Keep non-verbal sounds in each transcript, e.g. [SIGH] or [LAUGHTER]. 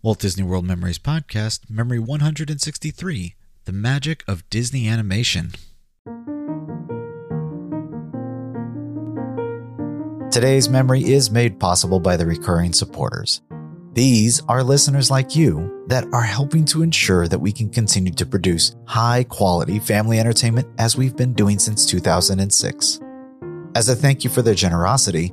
Walt Disney World Memories Podcast, Memory 163 The Magic of Disney Animation. Today's memory is made possible by the recurring supporters. These are listeners like you that are helping to ensure that we can continue to produce high quality family entertainment as we've been doing since 2006. As a thank you for their generosity,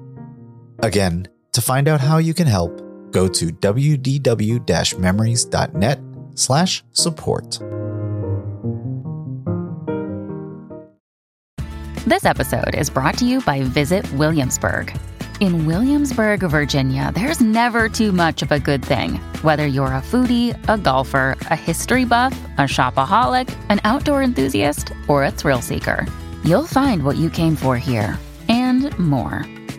Again, to find out how you can help, go to wdw-memories.net slash support. This episode is brought to you by Visit Williamsburg. In Williamsburg, Virginia, there's never too much of a good thing. Whether you're a foodie, a golfer, a history buff, a shopaholic, an outdoor enthusiast, or a thrill seeker, you'll find what you came for here and more.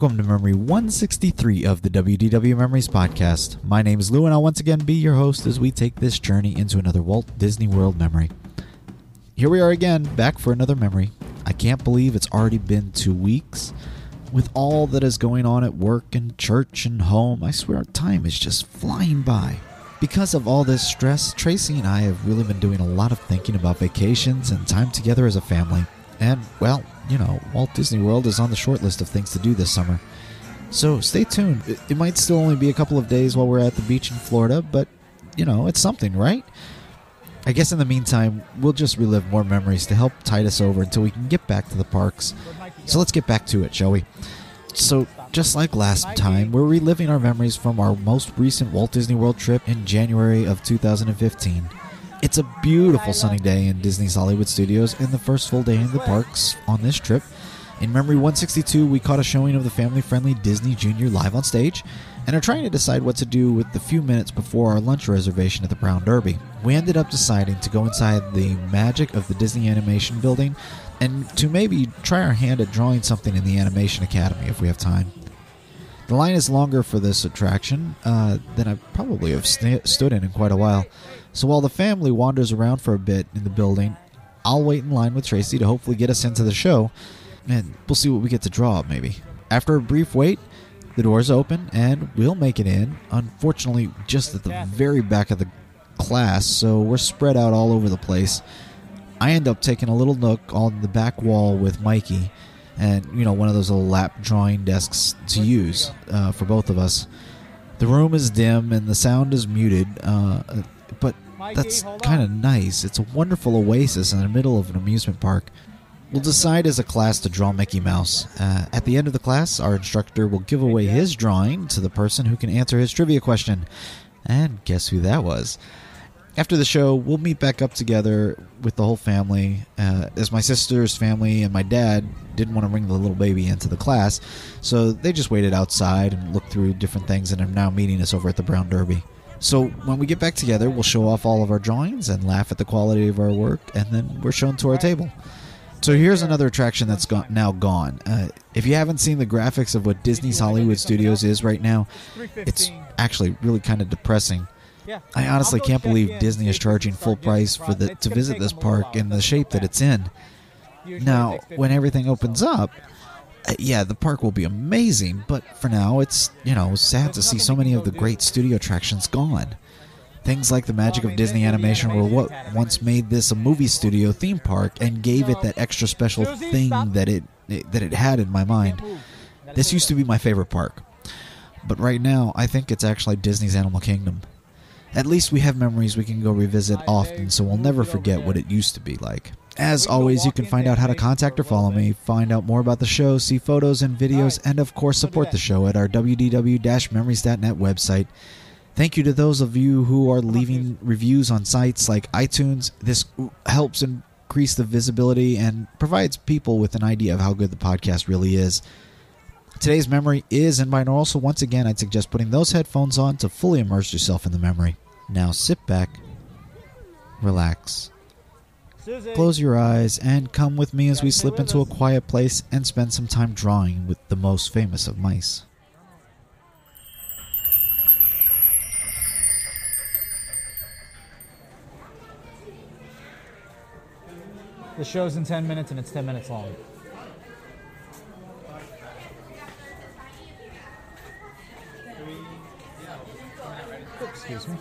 welcome to Memory 163 of the WDW Memories Podcast. My name is Lou and I'll once again be your host as we take this journey into another Walt Disney World memory. Here we are again, back for another memory. I can't believe it's already been two weeks. With all that is going on at work and church and home, I swear time is just flying by. Because of all this stress, Tracy and I have really been doing a lot of thinking about vacations and time together as a family. And, well, you know, Walt Disney World is on the short list of things to do this summer. So stay tuned. It, might still only be a couple of days while we're at the beach in Florida, but, you know, it's something, right? I guess in the meantime, we'll just relive more memories to help tide us over until we can get back to the parks. So let's get back to it, shall we? So, just like last time, we're reliving our memories from our most recent Walt Disney World trip in January of 2015. It's a beautiful sunny day in Disney's Hollywood Studios and the first full day in the parks on this trip. In Memory 162, we caught a showing of the family friendly Disney Junior live on stage and are trying to decide what to do with the few minutes before our lunch reservation at the Brown Derby. We ended up deciding to go inside the magic of the Disney Animation Building and to maybe try our hand at drawing something in the Animation Academy if we have time. The line is longer for this attraction uh, than I probably have st- stood in in quite a while. So while the family wanders around for a bit in the building, I'll wait in line with Tracy to hopefully get us into the show, and we'll see what we get to draw maybe. After a brief wait, the doors open and we'll make it in. Unfortunately, just at the very back of the class, so we're spread out all over the place. I end up taking a little nook on the back wall with Mikey, and you know one of those little lap drawing desks to use uh, for both of us. The room is dim and the sound is muted, uh, that's kind of nice. It's a wonderful oasis in the middle of an amusement park. We'll decide as a class to draw Mickey Mouse. Uh, at the end of the class, our instructor will give away his drawing to the person who can answer his trivia question. And guess who that was? After the show, we'll meet back up together with the whole family. Uh, as my sister's family and my dad didn't want to bring the little baby into the class, so they just waited outside and looked through different things and are now meeting us over at the Brown Derby. So when we get back together, we'll show off all of our drawings and laugh at the quality of our work, and then we're shown to our table. So here's another attraction that's gone, now gone. Uh, if you haven't seen the graphics of what Disney's Hollywood Studios is right now, it's actually really kind of depressing. I honestly can't believe Disney is charging full price for the to visit this park in the shape that it's in. Now, when everything opens up, Uh, yeah, the park will be amazing, but for now, it's, you know, sad to see so many of the great studio attractions gone. Things like the magic of Disney animation were what once made this a movie studio theme park and gave it that extra special thing that it that it had in my mind. This used to be my favorite park. But right now, I think it's actually Disney's Animal Kingdom. At least we have memories we can go revisit often, so we'll never forget what it used to be like. As always, you can find out how to contact or follow me, find out more about the show, see photos and videos, and of course support the show at our wdw-memories.net website. Thank you to those of you who are leaving reviews on sites like iTunes. This helps increase the visibility and provides people with an idea of how good the podcast really is. Today's memory is in binaural, so once again, I'd suggest putting those headphones on to fully immerse yourself in the memory. Now sit back, relax, close your eyes, and come with me as we slip into a quiet place and spend some time drawing with the most famous of mice. The show's in 10 minutes and it's 10 minutes long. Excuse me.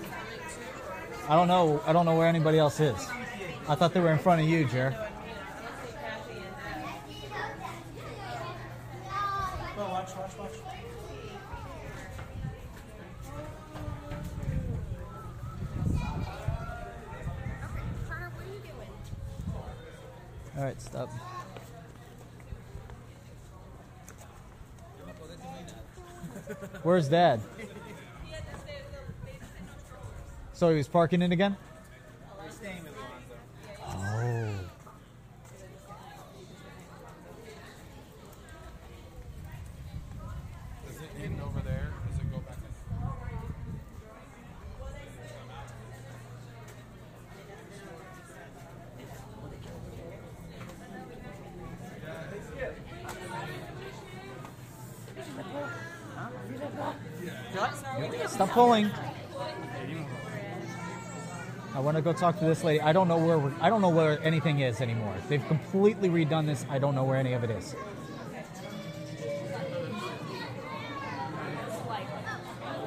I don't know. I don't know where anybody else is. I thought they were in front of you, Jer. All right, stop. Where's Dad? So he was parking it again? Oh. Is it in over there? Does it go back in? Stop pulling. I want to go talk to this lady. I don't know where we're, I don't know where anything is anymore. They've completely redone this. I don't know where any of it is.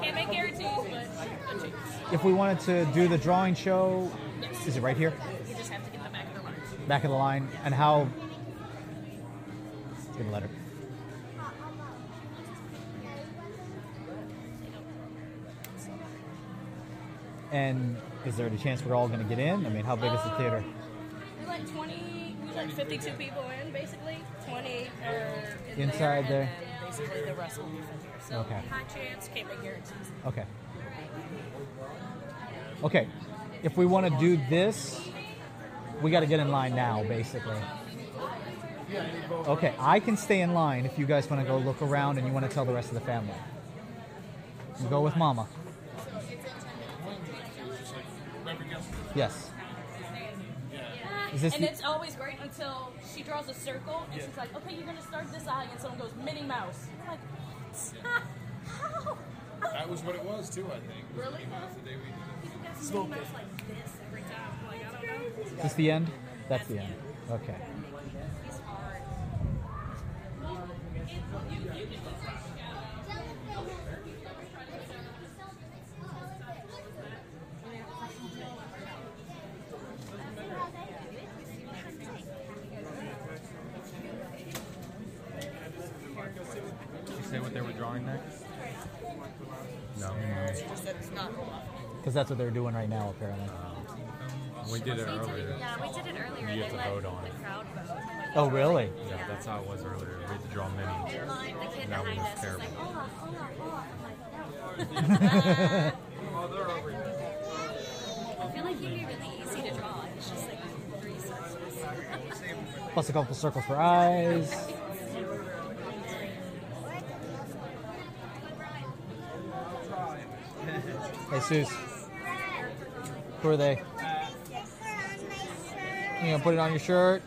Can't make guarantees, but a chance. If we wanted to do the drawing show, Yes. is it right here? You just have to get the back of the line. Back of the line, and how? Get a letter. And is there any chance we're all going to get in? I mean, how big is the theater? We let 20, we let 52 people in, basically. 20 are in Inside there. there? Basically the rest will be from here. So Okay. high chance, can't make guarantees. Okay. Okay. If we want to do this, we got to get in line now, basically. Okay, I can stay in line if you guys want to go look around and you want to tell the rest of the family. You go with Mama. Yes. Is this and the- it's always great until she draws a circle and she's like, okay, you're going to start this eye, and someone goes, Minnie Mouse. I'm like, what? How? That was what it was too, I think. Really? Minnie Mouse the day we did People got Minnie Mouse like this every time. I'm like, I don't know. Is this the end? That's the end. Okay. It's hard. Did you say what they were drawing next? No. Because that's what they're doing right now, apparently. We did it earlier. Yeah, we did it earlier. You have to vote on it. Oh, really? Yeah, that's how it was earlier. We had to draw Minnie. In line, the That behind was terrible. like, oh, oh. hold on, hold on, hold on. Like, no. [LAUGHS] I feel like he'd be really easy to draw. It's just like three circles. [LAUGHS] Plus a couple circles for eyes. Hey, Suze. Who are they? You gonna put it on your shirt?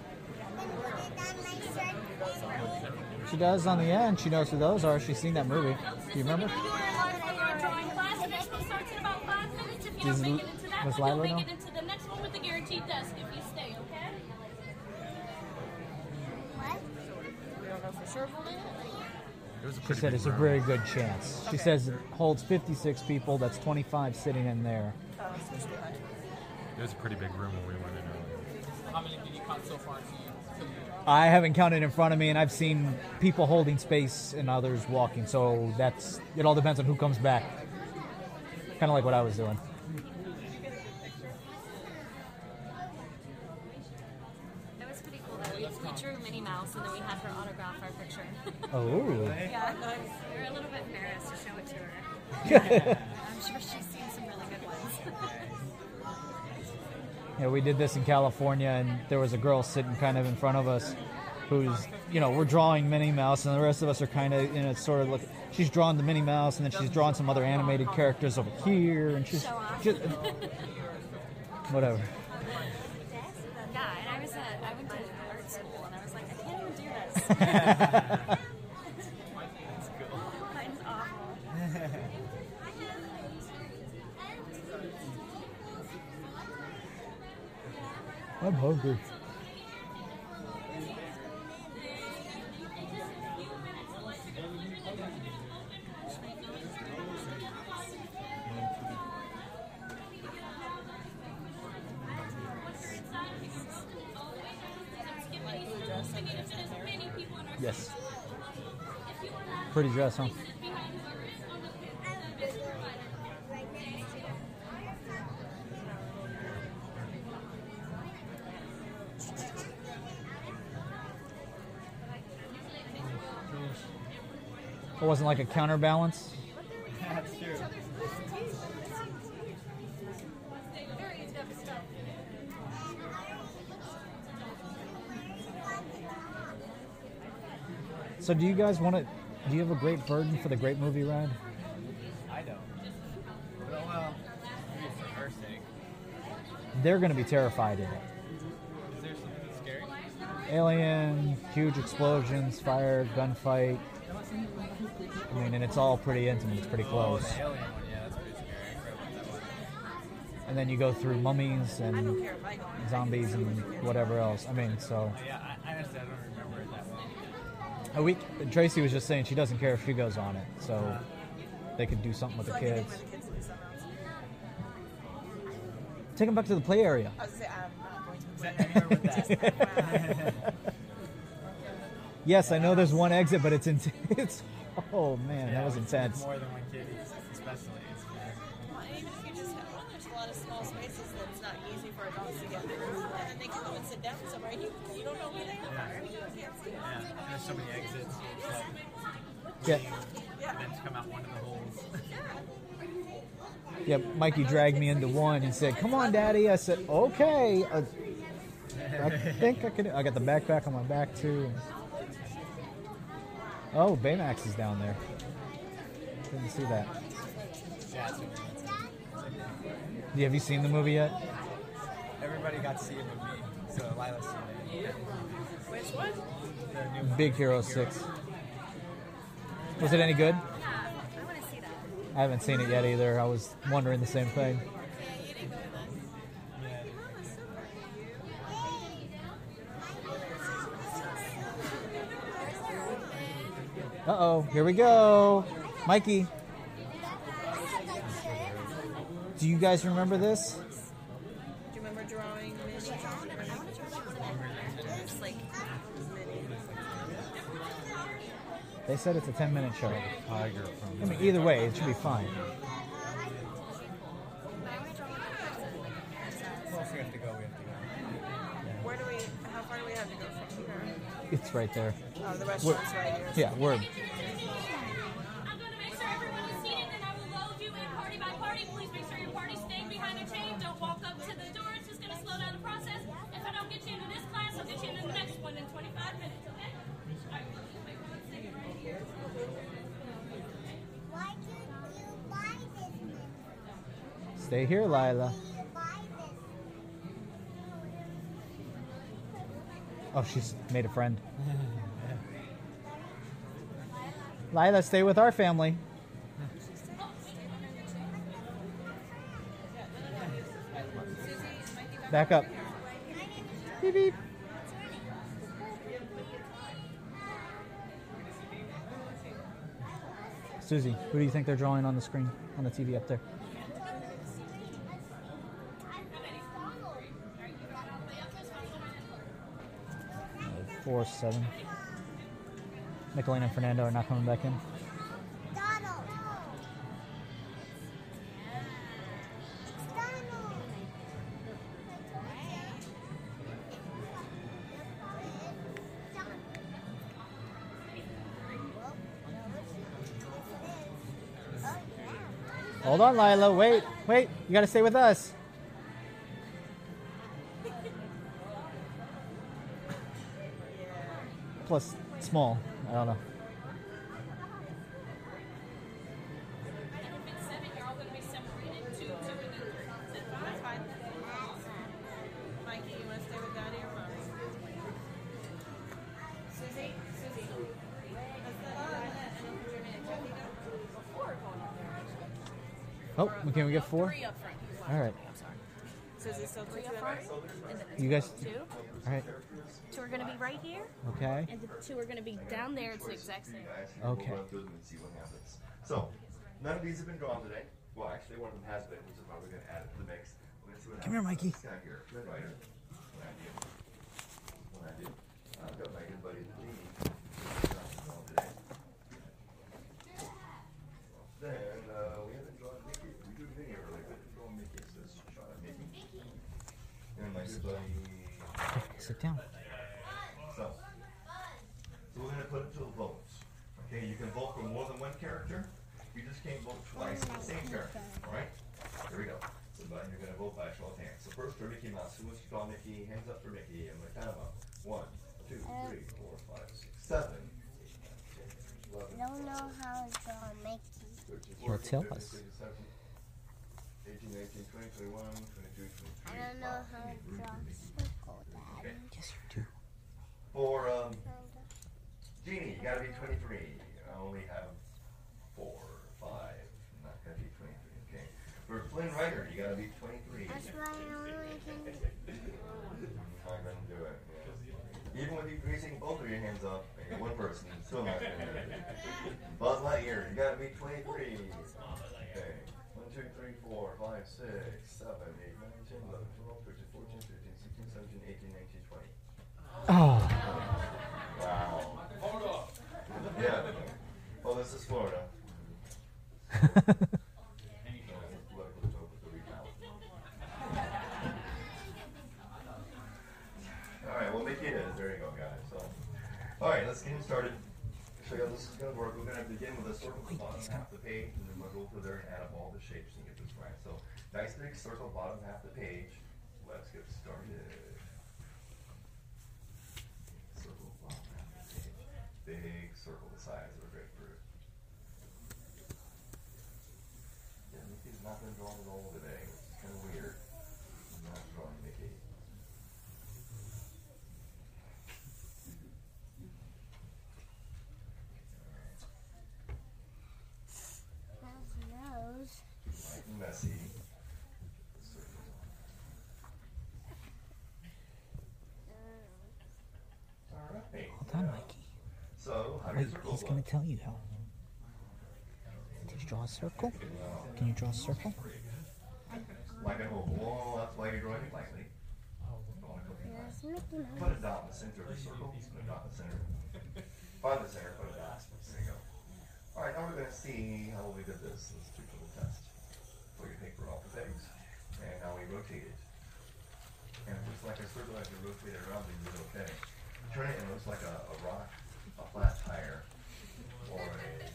She does on the end. She knows who those are. She's seen that movie. Do you remember? You are live for your drawing class. The next one starts in about five minutes. If you Does don't make L- it into that does one, Lila you'll make know? it into the next one with the guaranteed desk if you stay, okay? sure of it? It was a She said big it's a very good chance. She says it holds 56 people. That's 25 sitting in there. It's supposed to be high. It was a pretty big room when we went in earlier. How many did you count so far? Till you, I haven't counted in front of me, and I've seen people holding space and others walking. So that's it. All depends on who comes back. Kind of like what I was doing. It was pretty cool though. We, we drew Minnie Mouse and then we had her autograph our picture. Oh, yeah, we were a little bit embarrassed to show it to her. [LAUGHS] yeah. We did this in California, and there was a girl sitting kind of in front of us, who's you know we're drawing Minnie Mouse, and the rest of us are kind of you know sort of look. She's drawing the Minnie Mouse, and then she's drawing some other animated characters over here, and she's just whatever. Yeah, and I was at, I went to art school and I was like, I can't even do this. [LAUGHS] I'm hungry. Yes. Pretty dress, huh? Wasn't like a counterbalance. That's true. So, do you guys want to? Do you have a great burden for the Great Movie Ride? I don't. Well, well, maybe for her sake. They're going to be terrified of it. Is there something scary? Alien, huge explosions, fire, gunfight. I mean, and it's all pretty intimate. It's pretty Oh, close. the alien one, yeah, that's pretty scary. I forgot that one. And then you go through mummies and zombies and whatever else. I mean, so oh, Yeah, I, I honestly I don't remember it that well. a week. Tracy was just saying she doesn't care if she goes on it, so uh-huh. they could do something with the kids. Take them back to the play area. I was gonna say, I'm not going to Is that anywhere with that? [LAUGHS] [LAUGHS] Yes, I know there's one exit, but it's intense. [LAUGHS] It's, [LAUGHS] oh man, Yeah, that was with- with intense. More than one kid, especially. It's, Well, even if you just have one, there's a lot of small spaces that's not easy for adults to get through. And then they can go and sit down somewhere you, you don't know where they are. You can't see them. yeah, and there's so many exits. It's like, Yeah, and then come out one of the holes. yeah. Mikey dragged me into one. He said, "Come on, Daddy." I said, "Okay." Uh, I [LAUGHS] think I can. I got the backpack on my back too. Oh, Baymax is down there. Didn't see that. yeah, have you seen the movie yet? everybody got to see it with me. So Lila's seen it. Which one? The new one. Big Hero Six. Was it any good? Yeah, I want to see that. I haven't seen it yet either. I was wondering the same thing. Yeah, you didn't go with us. Uh oh, here we go. Mikey. Do you guys remember this? Do you remember drawing Minnie? It's like Minnie. They said it's a 10 minute show. Tiger I mean, either way, it should be fine. Well, if we have to go, we have to go. Where do we, how far do we have to go from here? It's right there. Oh, the restaurant's. Yeah, we're. I'm going to make sure everyone is seated, and I will load you in party by party. Please make sure your party staying behind a chain. Don't walk up to the door. It's just going to slow down the process. If I don't get you into this class, I'll get you into the next one in 25 minutes, okay? All right, wait one second right here. Why did you buy this? Nick? Stay here, Lila. Oh, she's made a friend. Lila, stay with our family. Back up. Beep, beep. Susie, who do you think they're drawing on the screen, on the TV up there? Four seven. Nicolene and Fernando are not coming back in. Donald. Donald. Hold on, Lila. Wait, wait. You gotta stay with us. Uncle I don't know. Oh, can we get four? Three up front. All right. Susie still three up front? You guys. Two. All right. Two are going to be right here, Okay. and the two are going to be down there. It's the exact same. Okay. We'll run through them and see what happens. So, none of these have been drawn today. Well, actually, one of them has been, which is why we're going to add it to the mix. We're gonna see what Come here, happens. Mikey. This guy here, Red Rider. What I do. What I do. I've got my good buddy, the Genie. drawn today. Then, uh, we haven't drawn Mickey. We drew Minnie earlier, but didn't draw Mickey, so this is shot at Mickey. And my. Sit down. So, so we're gonna put it to the votes. Okay, you can vote for more than one character. You just can't vote twice for the same character. All right? Here we go. So, but you're gonna vote by show of hands. So first for Mickey Mouse. Who wants to draw Mickey? Hands up for Mickey. I'm gonna count them up. One, two, uh, three, four, five, six, seven. Eleven, I don't know how to draw Mickey. 13, Well, tell us. 18, 19, 20, 21, 22, 23. I don't know how to draw a circle, Dad. Yes, you do. For um, Genie, you gotta be 23. I only have four, five. I'm not gonna be 23, okay? For Flynn Rider, you gotta be 23. That's why I only can. Not gonna do it. yeah. Even with you raising both of your hands up, and one person, still not gonna do it. Buzz Lightyear, you gotta be 23. Okay. 1, 2, 3, 4, 5, 6, 7, 8, 9, 10, 11, 12, 13, 14, 15, 16, 17, 18, 19, 20. Oh, Wow. Yeah. Well, this is Florida. All right, well, Mickey it is. There you go, guys. So, all right, let's get started. You how this is going to work. We're going to begin with a circle bottom half the page, and then we'll go through there and add up all the shapes and get this right. So, nice big circle bottom half the page. Let's get started. Circle bottom half the page. Big circle the size of a grapefruit. Yeah, Mickey's not been drawn at all today. It's kind of weird. I'm not drawing Mickey. How's nose? Light and messy. Circles on. All right. hold on, Mikey. So, how do Wait, you circle he's gonna tell you how. Did you draw a circle? Can you draw a circle? Like an oval. Well, that's why you're drawing it lightly. Lightly. There's Mickey Mouse. Put a dot in the center of the circle. Put a dot in the center. Find the center, put a dot. There you go. All right, now we're going to see how we did this. Let's do a little test. Put your paper off the page. And now we rotate it. And it looks like a circle as you rotate it around, then you do okay. Turn it and it looks like a, a rock, a flat tire, or a,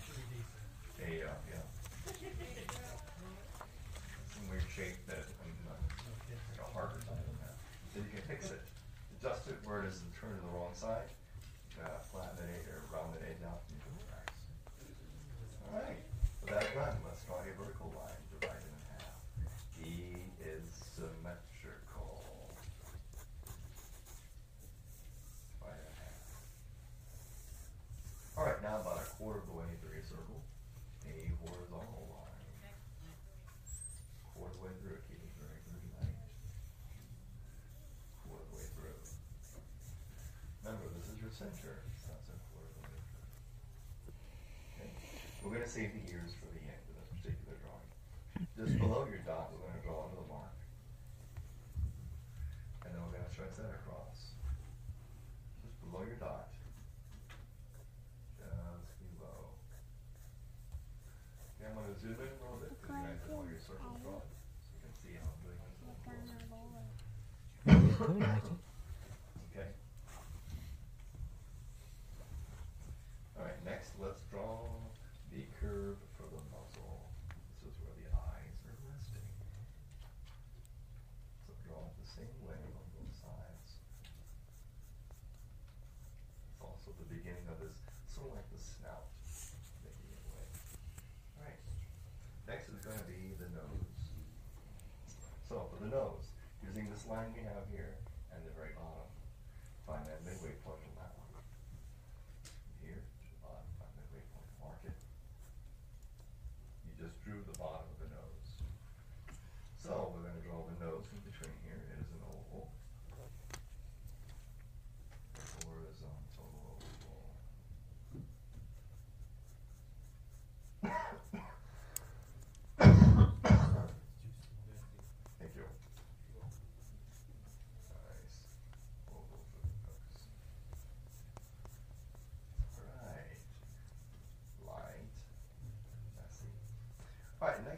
a, uh, yeah. Some weird shape that, um, uh, like a heart or something like that. Then you can fix it. Adjust it where it is turned to the wrong side. save the years for the the beginning of this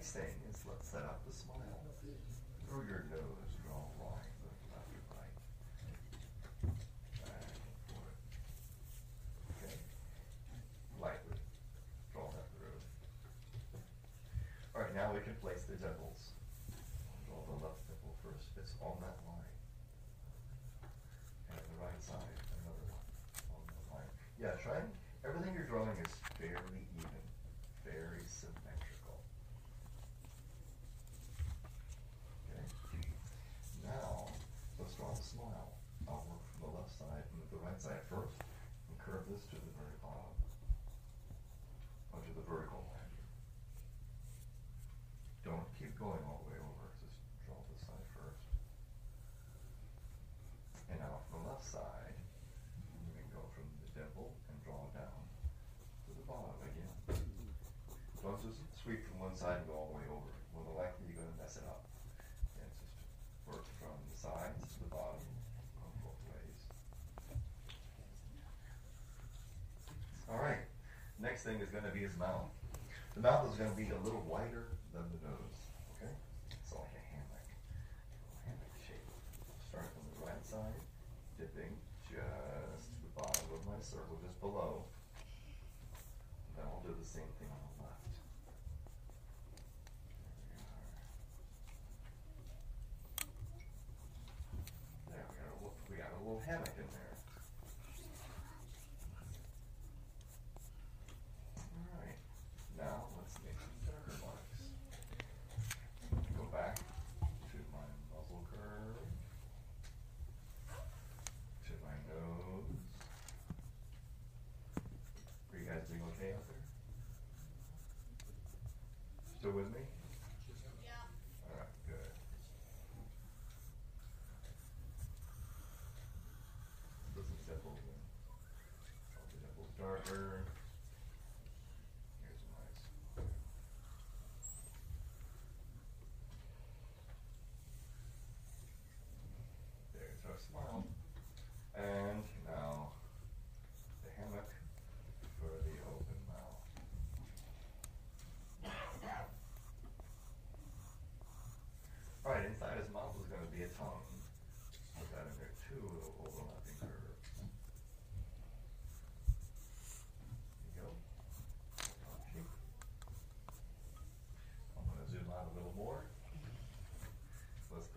next thing is let's set up a smile through your nose, draw a line, look left and right, back and forth. Okay, lightly draw that through. All right, now we can place the dimples. Draw the left dimple first. It's on that line. And the right side, another one on the line. Yeah, try and Side and go all the way over? Well, the likely you're going to mess it up. And just work from the sides to the bottom both ways. All right. Next thing is going to be his mouth. The mouth is going to be a little wider than the nose. Okay? It's like a hammock. A hammock shape. Start from the right side, dipping just to the bottom of my circle, just below. Then I'll do the same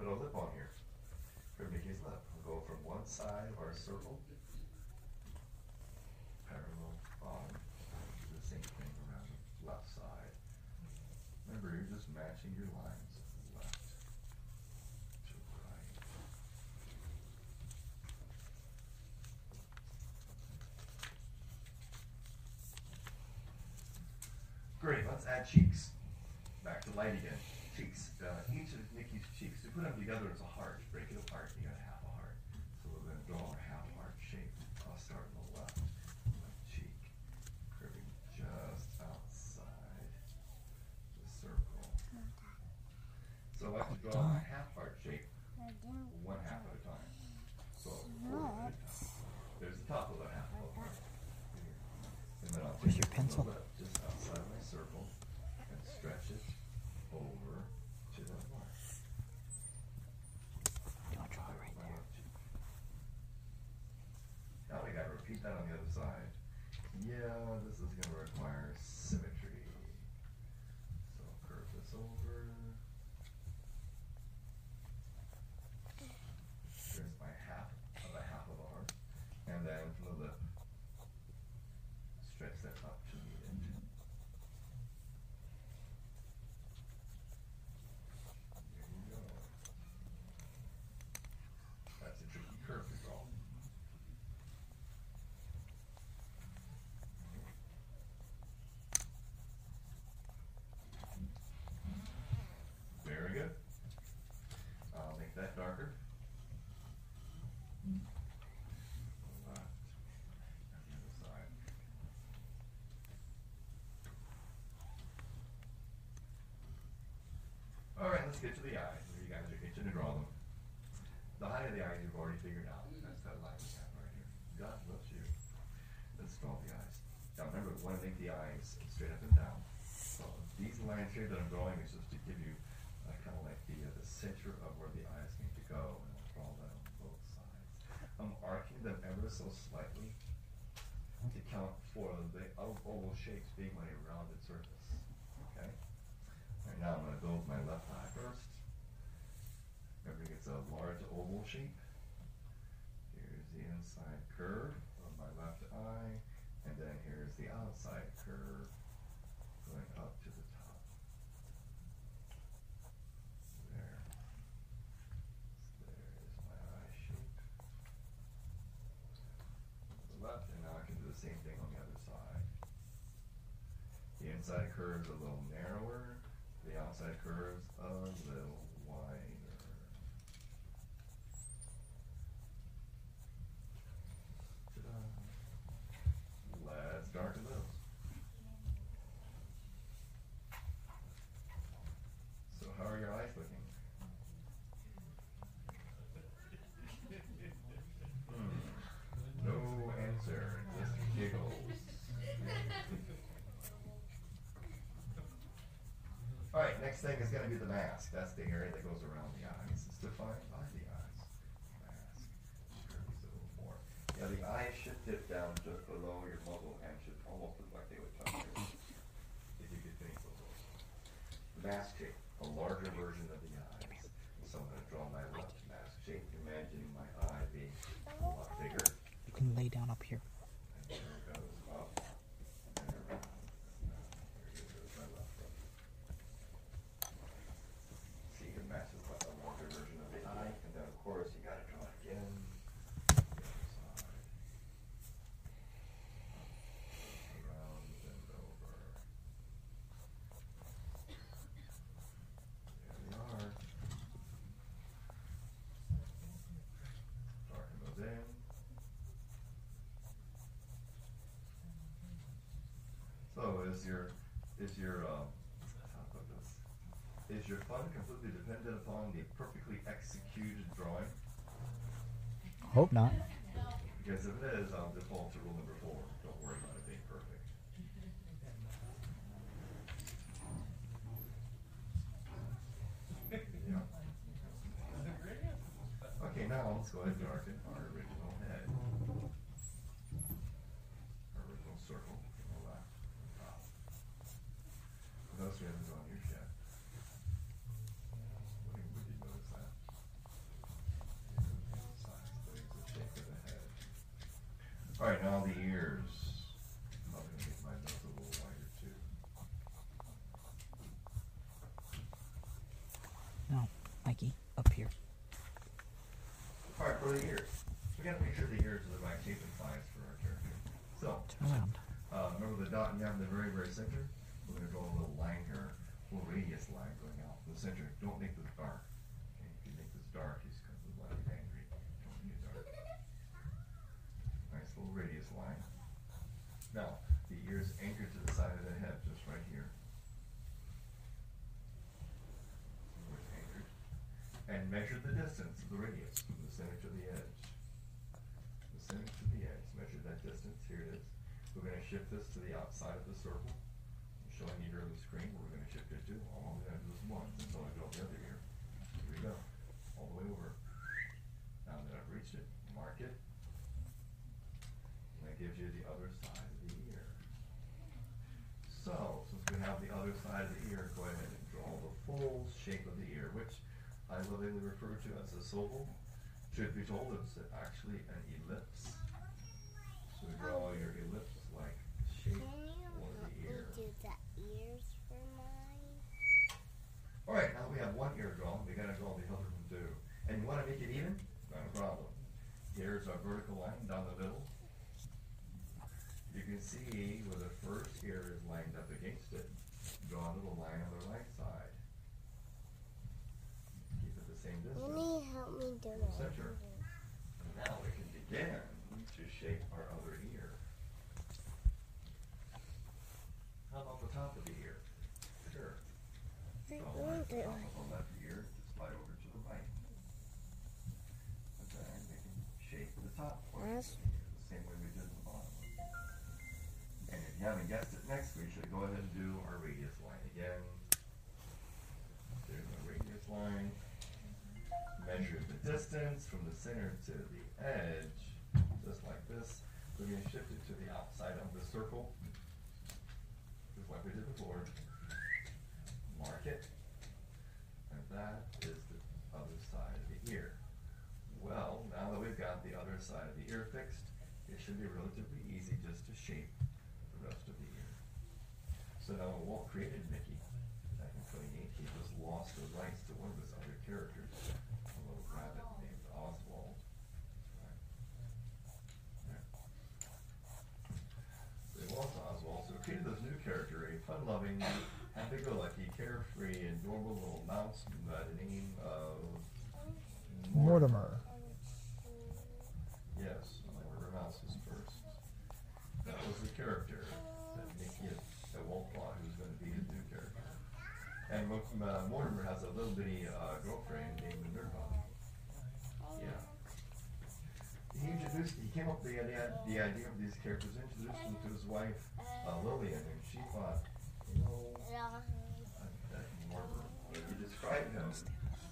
put a lip on here for Mickey's lip. We'll go from one side of our circle, parallel bottom, do the same thing around the left side. Remember, you're just matching your lines left to right. Great, let's add cheeks. Back to light again cheeks, uh, each of Mickey's cheeks. To put them together as a heart, break it apart, you got half a heart. So we're going to draw a half heart shape. I'll start on the left, left cheek, curving just outside the circle. So I have to draw a half heart shape, one half at a time. So There's the top of the half. Where's your pencil? That on the other side. Yeah, this is gonna require symmetry. So curve this over. Here's my half of a half of a heart. And then from the lip, stretch that up to the edge. There you go. That's a tricky curve to draw. Very good. I'll make that darker. Left. And the other side. Let's get to the eyes. You guys are itching to draw them. The height of the eyes you've already figured out. That's that line we have right here. God loves you. Let's draw the eyes. Now remember, we want to make the eyes straight up and down. So these lines here that I'm drawing is just to give you uh, kind of like the, uh, the center of where the eyes need to go. And I'll draw that on both sides. I'm arcing them ever so slightly to count for the oval shapes being on a rounded surface. Okay? Right now I'm going to build my left eye first. Remember, it's a shape. Here's the inside curve of my left eye, and then here's the outside curve going up to the top. There. There's my eye shape. The left, and now I can do the same thing on the other side. The inside curve's a little narrower, the outside curve's a little wider. Ta-da. Let's darken those. So how are your eyes looking? Hmm. No answer, just giggles. Alright, next thing is gonna be the mask. That's the area that goes around the eyes. It's defined by the eyes. Mask. More. Yeah, the eyes should dip down just below your muzzle and should almost look like they would touch you. If you could think of those. Mask shape, a larger version of the eyes. So I'm gonna draw my left mask shape, imagining my eye being a lot bigger. You can lay down up here. And there it goes up and around. Now, here goes my left foot. See, your mask is like a larger version of the eye, and then of course you gotta draw it again. The other side. Around and over. There we are. Darken those in. So is your, is your, uh, how this? Is your fun completely dependent upon the perfectly executed drawing? Hope not. Because if it is, I'll default to rule number four. Don't worry about it being perfect. [LAUGHS] Yeah. Okay, now let's go ahead and our original head. Our original circle from the left, top. Notice we haven't drawn yours yet. Would you, would you notice that? Size, there's the shape of the head. Alright, now the ears. I'm gonna make my nose a little wider too. No, Mikey, up here. Alright, for the ears. We gotta make sure the ears are the right shape and size for our character. So, Turn around. uh, remember the dot and down in the very, very center? We're gonna draw a little line here, a little radius line going out the center. Don't make this dark. Okay, if you make this dark, he's gonna look like he's angry. Don't make it dark. Nice little radius line. Now, the ears anchored to the side of the head, just right here. Where it's anchored. and measure the distance of the radius from the center to the edge. The center to the edge, measure that distance, here it is. We're gonna shift this to the outside of the circle. I'm showing you here on the screen where we're gonna shift it to. All I'm gonna do is once until I go the other ear. Here we go, all the way over. Now that I've reached it, mark it. And that gives you the other side of the ear. So, since we have the other side of the ear, go ahead and draw the full shape of the ear, which I lovingly refer to as a soval. Truth be told, it's actually an ellipse. So we draw your ellipse-like shape Can you help the me ear. do the ears for mine? All right, now we have one ear drawn. We gotta draw the other one too. And you wanna make it even? Not a problem. Here's our vertical line down the middle. You can see where the first ear is lined up against it. Draw a little line on the right side. Keep it the same You distance. need to help me do from it. the center. And now we can begin to shape our other ear. How about the top of the ear? Sure. I So, won't do top it. of the left ear, just slide over to the right. And then we can shape the top portion of Yes. the ear, the same way we did the bottom. And if you haven't guessed it, next we should go ahead and do our radius line again. There's our radius line. Measure the distance the center to the edge, just like this. We're gonna shift it to the outside of the circle, just like we did before. Mark it. And that is the other side of the ear. Well, now that we've got the other side of the ear fixed, it should be relatively easy just to shape the rest of the ear. So now when Walt created Mickey back in 28, he just lost the rights to one of his other characters, a little rabbit named Oswald. Right. There. They lost Oswald, so created this new character, a fun-loving, happy-go-lucky, carefree, and normal little mouse by the name of Mortimer. Yes, Mortimer Mouse was first. That was the character that Mickey, that Walt thought he was going to be his new character. And uh, Mortimer has a little bitty uh, girlfriend named Minerva. Yeah. He introduced, he came up with the idea, the idea of these characters, introduced them to his wife, uh, Lillian, and she thought, you know, that Mortimer, he described him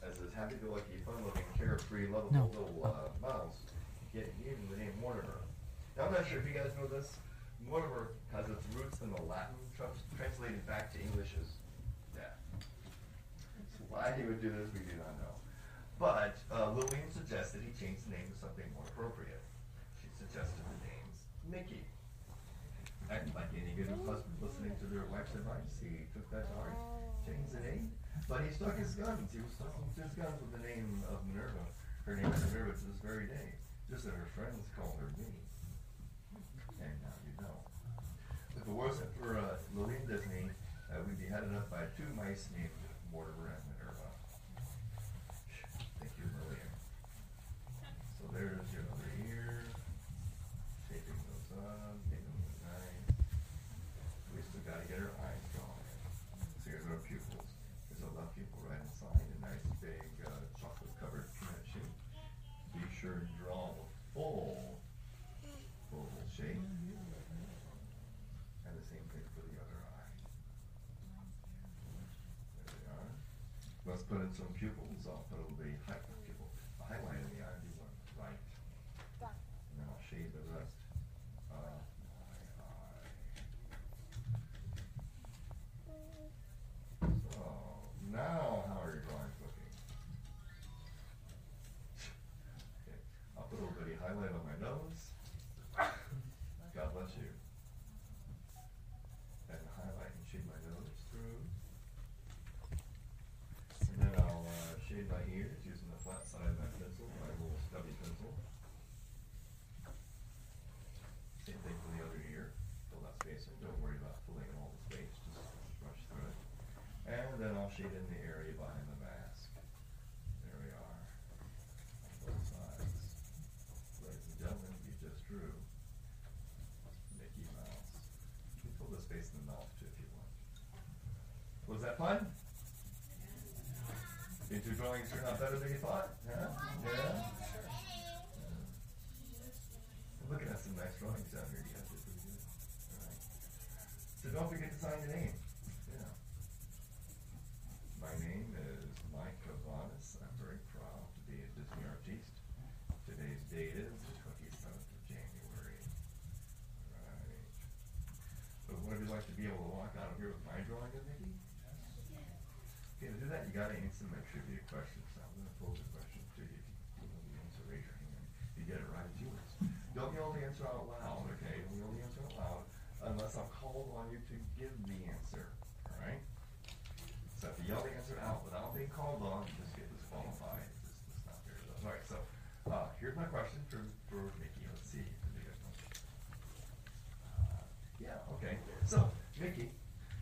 as this happy-go-lucky, fun-loving, carefree, lovable No. little uh, mouse. Yet he gave him the name Mortimer. Now I'm not sure if you guys know this. Mortimer has its roots in the Latin, tra- translated back to English as why he would do this, we do not know. But uh, suggested he change the name to something more appropriate. She suggested the names Mickey. And like any good husband listening to their wife's advice, he took that to heart, changed the name. But he stuck his guns. He was sticking to his guns with the name of Minerva. Her name is Minerva to this very day. Just that her friends call her Minnie. And now you know. If it wasn't for uh, Lillian Disney, uh, we'd be headed up by two mice named Mortimer and Minerva. Thank you, Lillian. So there's your other ear. Shaping those up, making them look nice. We still gotta get our eyes drawn. So here's our pupils. There's a left pupil right inside, a nice big uh, chocolate covered peanut shape. Be sure to draw the full oval shape. And the same thing for the other eye. There we are. In some pupils. I'll put a little bit of pupil, a highlight in the eye, do one right. And then I'll shade the rest of my eye. So, now how are your drawings looking? Okay, I'll put a little bitty highlight on my nose. God bless you. And highlight and shade my nose through. And then I'll uh, shade my ears using the flat side of my pencil, my little stubby pencil. Same thing for the other ear. Fill that space in. Don't worry about filling in all the space. Just brush through it. And then I'll shade in the area behind the mask. There we are. On both sides. Ladies and gentlemen, you just drew Mickey Mouse. You can fill the space in the mouth too if you want. Was that fun? Drawings turn out better than you thought? Huh? Yeah? I'm looking at some nice drawings down here. You guys did pretty good. Alright. So don't forget to sign your name. Yeah. My name is Mike Cavanis. I'm very proud to be a Disney artiste. Today's date is the 27th of January. Right. So would you like to be able to walk out of here with my drawing of Mickey? To do that, you gotta answer my trivia questions. Now, I'm gonna pose a question to you. If you know the answer, raise your hand. If you get it right, it's yours. Don't yell the answer out loud, okay? Don't yell the answer out loud unless I'm called on you to give the answer, alright? So if you yell the answer out without being called on, you just get disqualified. It's, not fair those. Alright, so, uh, here's my question for, for Mickey. Let's see. if you guys know. Uh, yeah, okay. So, Mickey,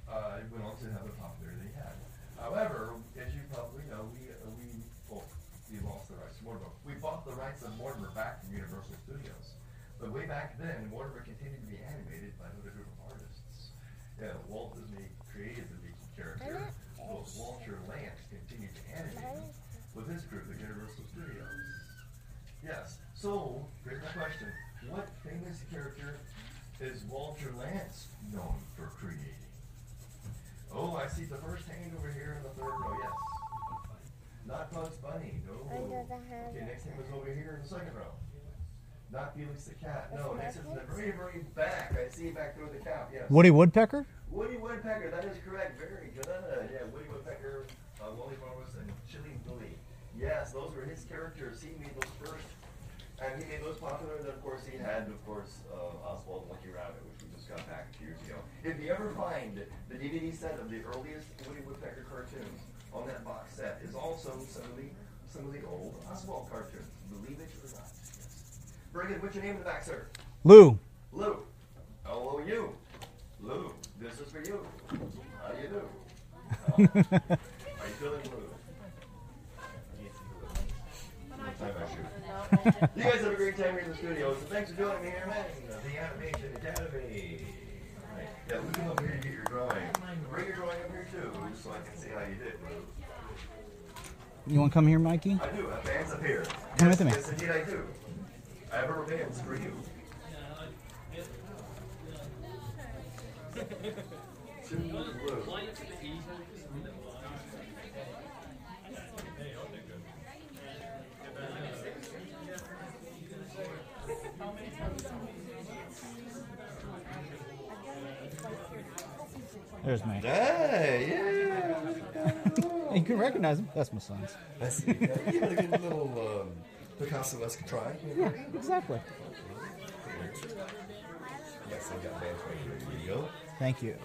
uh, went on to have the popularity he had. However, as you probably know, we, uh, we, well, we lost the rights to Mortimer. We bought the rights of Mortimer back from Universal Studios. But way back then, Mortimer continued to be animated by another group of artists. Yeah, Walt Disney created the Mickey character. Well, Walter Lantz continued to animate him with his group at Universal Studios. Yes. So, here's my question. What famous character is Walter Lantz known for creating? Oh, I see the first hand over here in the third row, yes. Not Bugs Bunny, no. Hand. Okay, next name is over here in the second row. Not Felix the cat, no, next is in the very, very back. I see it back there with the cap, yes. Woody Woodpecker? Woody Woodpecker, that is correct. Very good. Yeah, Woody Woodpecker, uh, Wally Barnes, and Chilly Willy. Yes, those were his characters. He made those first, and he made those popular. And then, of course, he had, of course, uh, Oswald and Lucky Rabbit, which we just got back a few years ago. If you ever find the DVD set of the earliest Woody Woodpecker cartoons on that box set, is also some of the some of the old Oswald cartoons. Believe it or not. Yes. Very. What's your name in the back, sir? Lou. Lou. L O U. Lou, this is for you. How you do? Uh, [LAUGHS] how you feeling, Lou? Time I shoot. You guys have a great time here in the studio. So thanks for joining me here, man. The Animation Academy. Right. Yeah, Lou, come up here to get your drawing. Bring your drawing up here too, so I can see how you did, Lou. You want to come here, Mikey? I do. Bands up here. Come with me. Yes, indeed I do. I have rubber bands for you. To Lou. There's me. Hey, yeah. [LAUGHS] You can recognize him. That's my son's. I see. Yeah, you had a good little um, Picasso-esque try. Yeah, exactly. Yes, I got bands right here. Here you go. Thank you.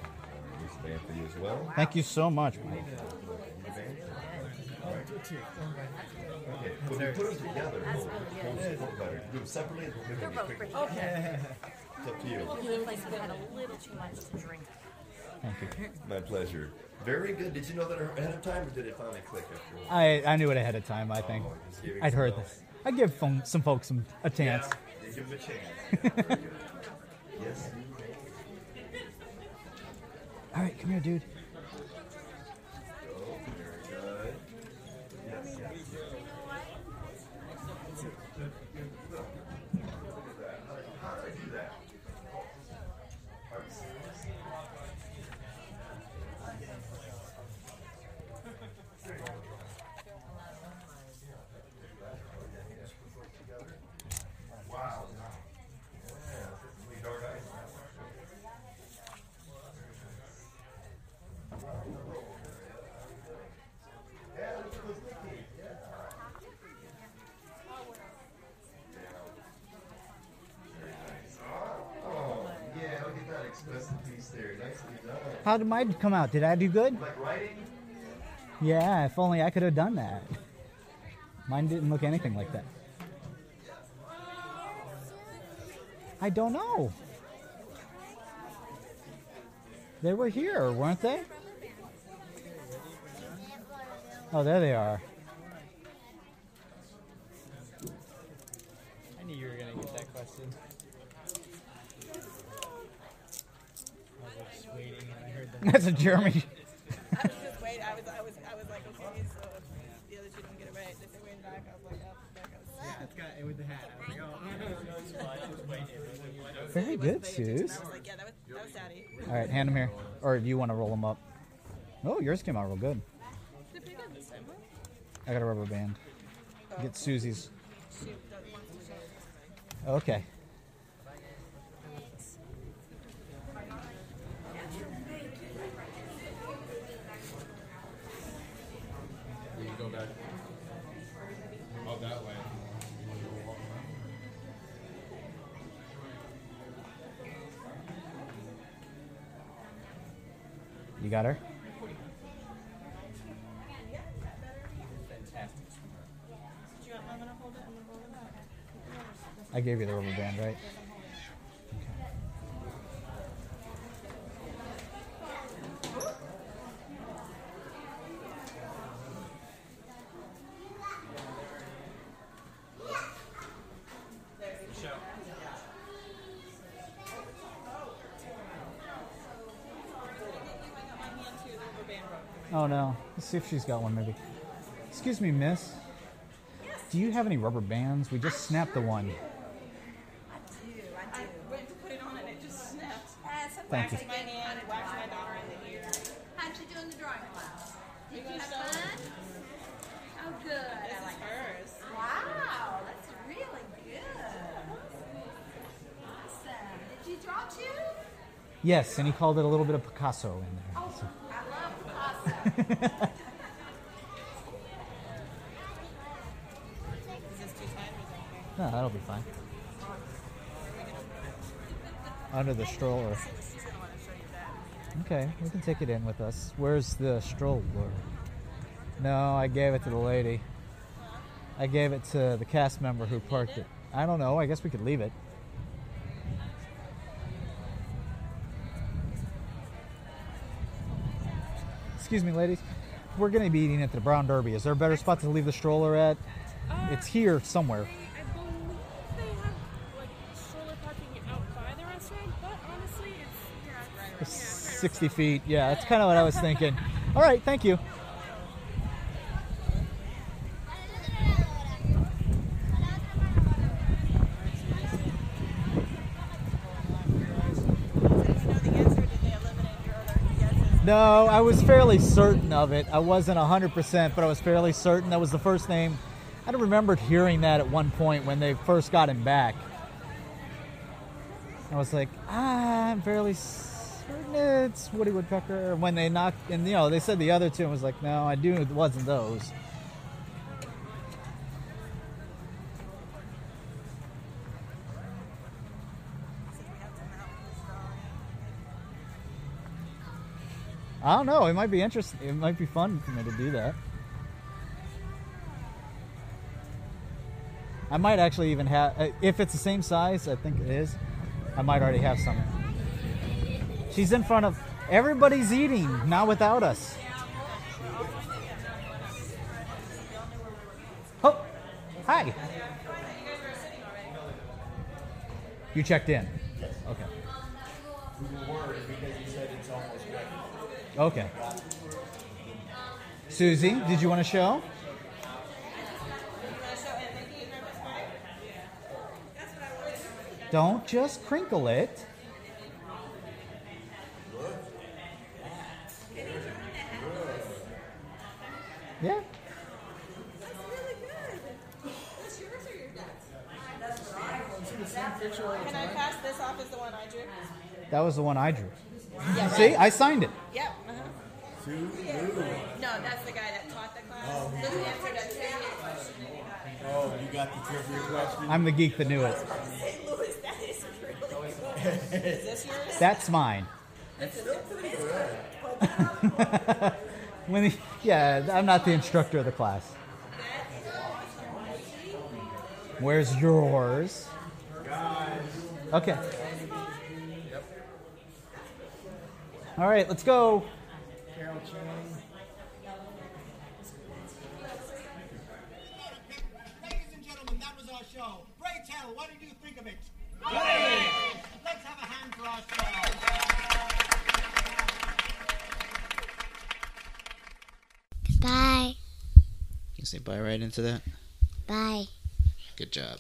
Here's a band for you as well. Thank you so much, Mike. Alright. Okay, when we put them together, we'll, we'll support better. Do them separately, we'll make both it pretty quick. good. It's up to you. You look like you had a little too much to drink. Thank you. My pleasure. Very good. Did you know that ahead of time, or did it finally click after? I, I knew it ahead of time, I think. Oh, I'd heard this. I give fun, some folks some a chance. Yeah, give them a chance. Yeah, very good. yes. All right, come here, dude. Oh, very good. Yes, yes. How did I do that? Are you serious? Wow. Yeah, we dark eyes. Yeah, this was Nicky. Yeah. Very nice. Oh, yeah, look at that expressive piece there. Nicely done. How did mine come out? Did I do good? Like writing? Yeah, if only I could have done that. Mine didn't look anything like that. I don't know. They were here, weren't they? Oh, there they are. I knew you were gonna get that question. I was like just waiting and I heard the [LAUGHS] That's a Jeremy. I was just waiting. I was, I was, I was like, okay, so the you don't get it right. They say way in the back. I was like, oh, there it goes. Yeah, it's got it with the hat. I was like, oh. [LAUGHS] Very good, Pay. Suze. I was like, yeah, that was, that was daddy. All right, hand them here. Or do you want to roll them up? Oh, yours came out real good. Did pretty good this time, huh? I got a rubber band. Oh. Get Susie's. She does- wants to show. Okay. It back. I gave you the rubber band, right? Oh no. Let's see if she's got one maybe. Excuse me, miss. Do you have any rubber bands? We just snapped the one. I do. I went to put it on and it just snapped. Uh, Thank you. My hand, waxing my daughter in the ear. How'd you do in the drawing class? Did you gonna have fun? Oh, good. This I is like hers. Wow, that's really good. Awesome. Did you draw too? Yes, and he called it a little bit of Picasso in there. Oh, I love Picasso. [LAUGHS] Is this too tight or is it okay? No, that'll be fine. Under the stroller. Okay, we can take it in with us. Where's the stroller? No, I gave it to the lady. I gave it to the cast member who parked it. I don't know. I guess we could leave it. Excuse me, ladies. We're going to be eating at the Brown Derby. Is there a better spot to leave the stroller at? It's here somewhere. I believe they have like stroller parking out by the restaurant, but honestly, it's yeah, 60 feet. Yeah, that's kind of what I was thinking. All right, thank you. No, I was fairly certain of it. I wasn't 100%, but I was fairly certain that was the first name. I remembered hearing that at one point when they first got him back. I was like, ah, I'm fairly certain it's Woody Woodpecker. When they knocked, and you know, they said the other two, and was like, no, I knew it wasn't those. I don't know. It might be interesting. It might be fun for me to do that. I might actually even have, uh, if it's the same size, I think it is. I might already have some. She's in front of everybody's eating, not without us. Oh, hi. You checked in. Okay. We were worried because you said it's almost ready. Okay. Susie, did you want to show? Don't just crinkle it. Yeah. Can I pass this off as the one I drew? That was the one I drew. Yeah, See, right. I signed it. Yep. Uh-huh. No, that's the guy that taught the class. Oh. This answered a. Oh, you got the trivia question? I'm the geek that knew it. St. Louis, that is really good. Is this yours? That's mine. It's still pretty good. When he, yeah, I'm not the instructor of the class. Where's yours? Okay. All right, let's go. Carol Channing. Ladies and gentlemen, that was our show. Pray tell, what did you think of it? Let's have a hand for our show. Goodbye. You say bye right into that? Bye. Good job.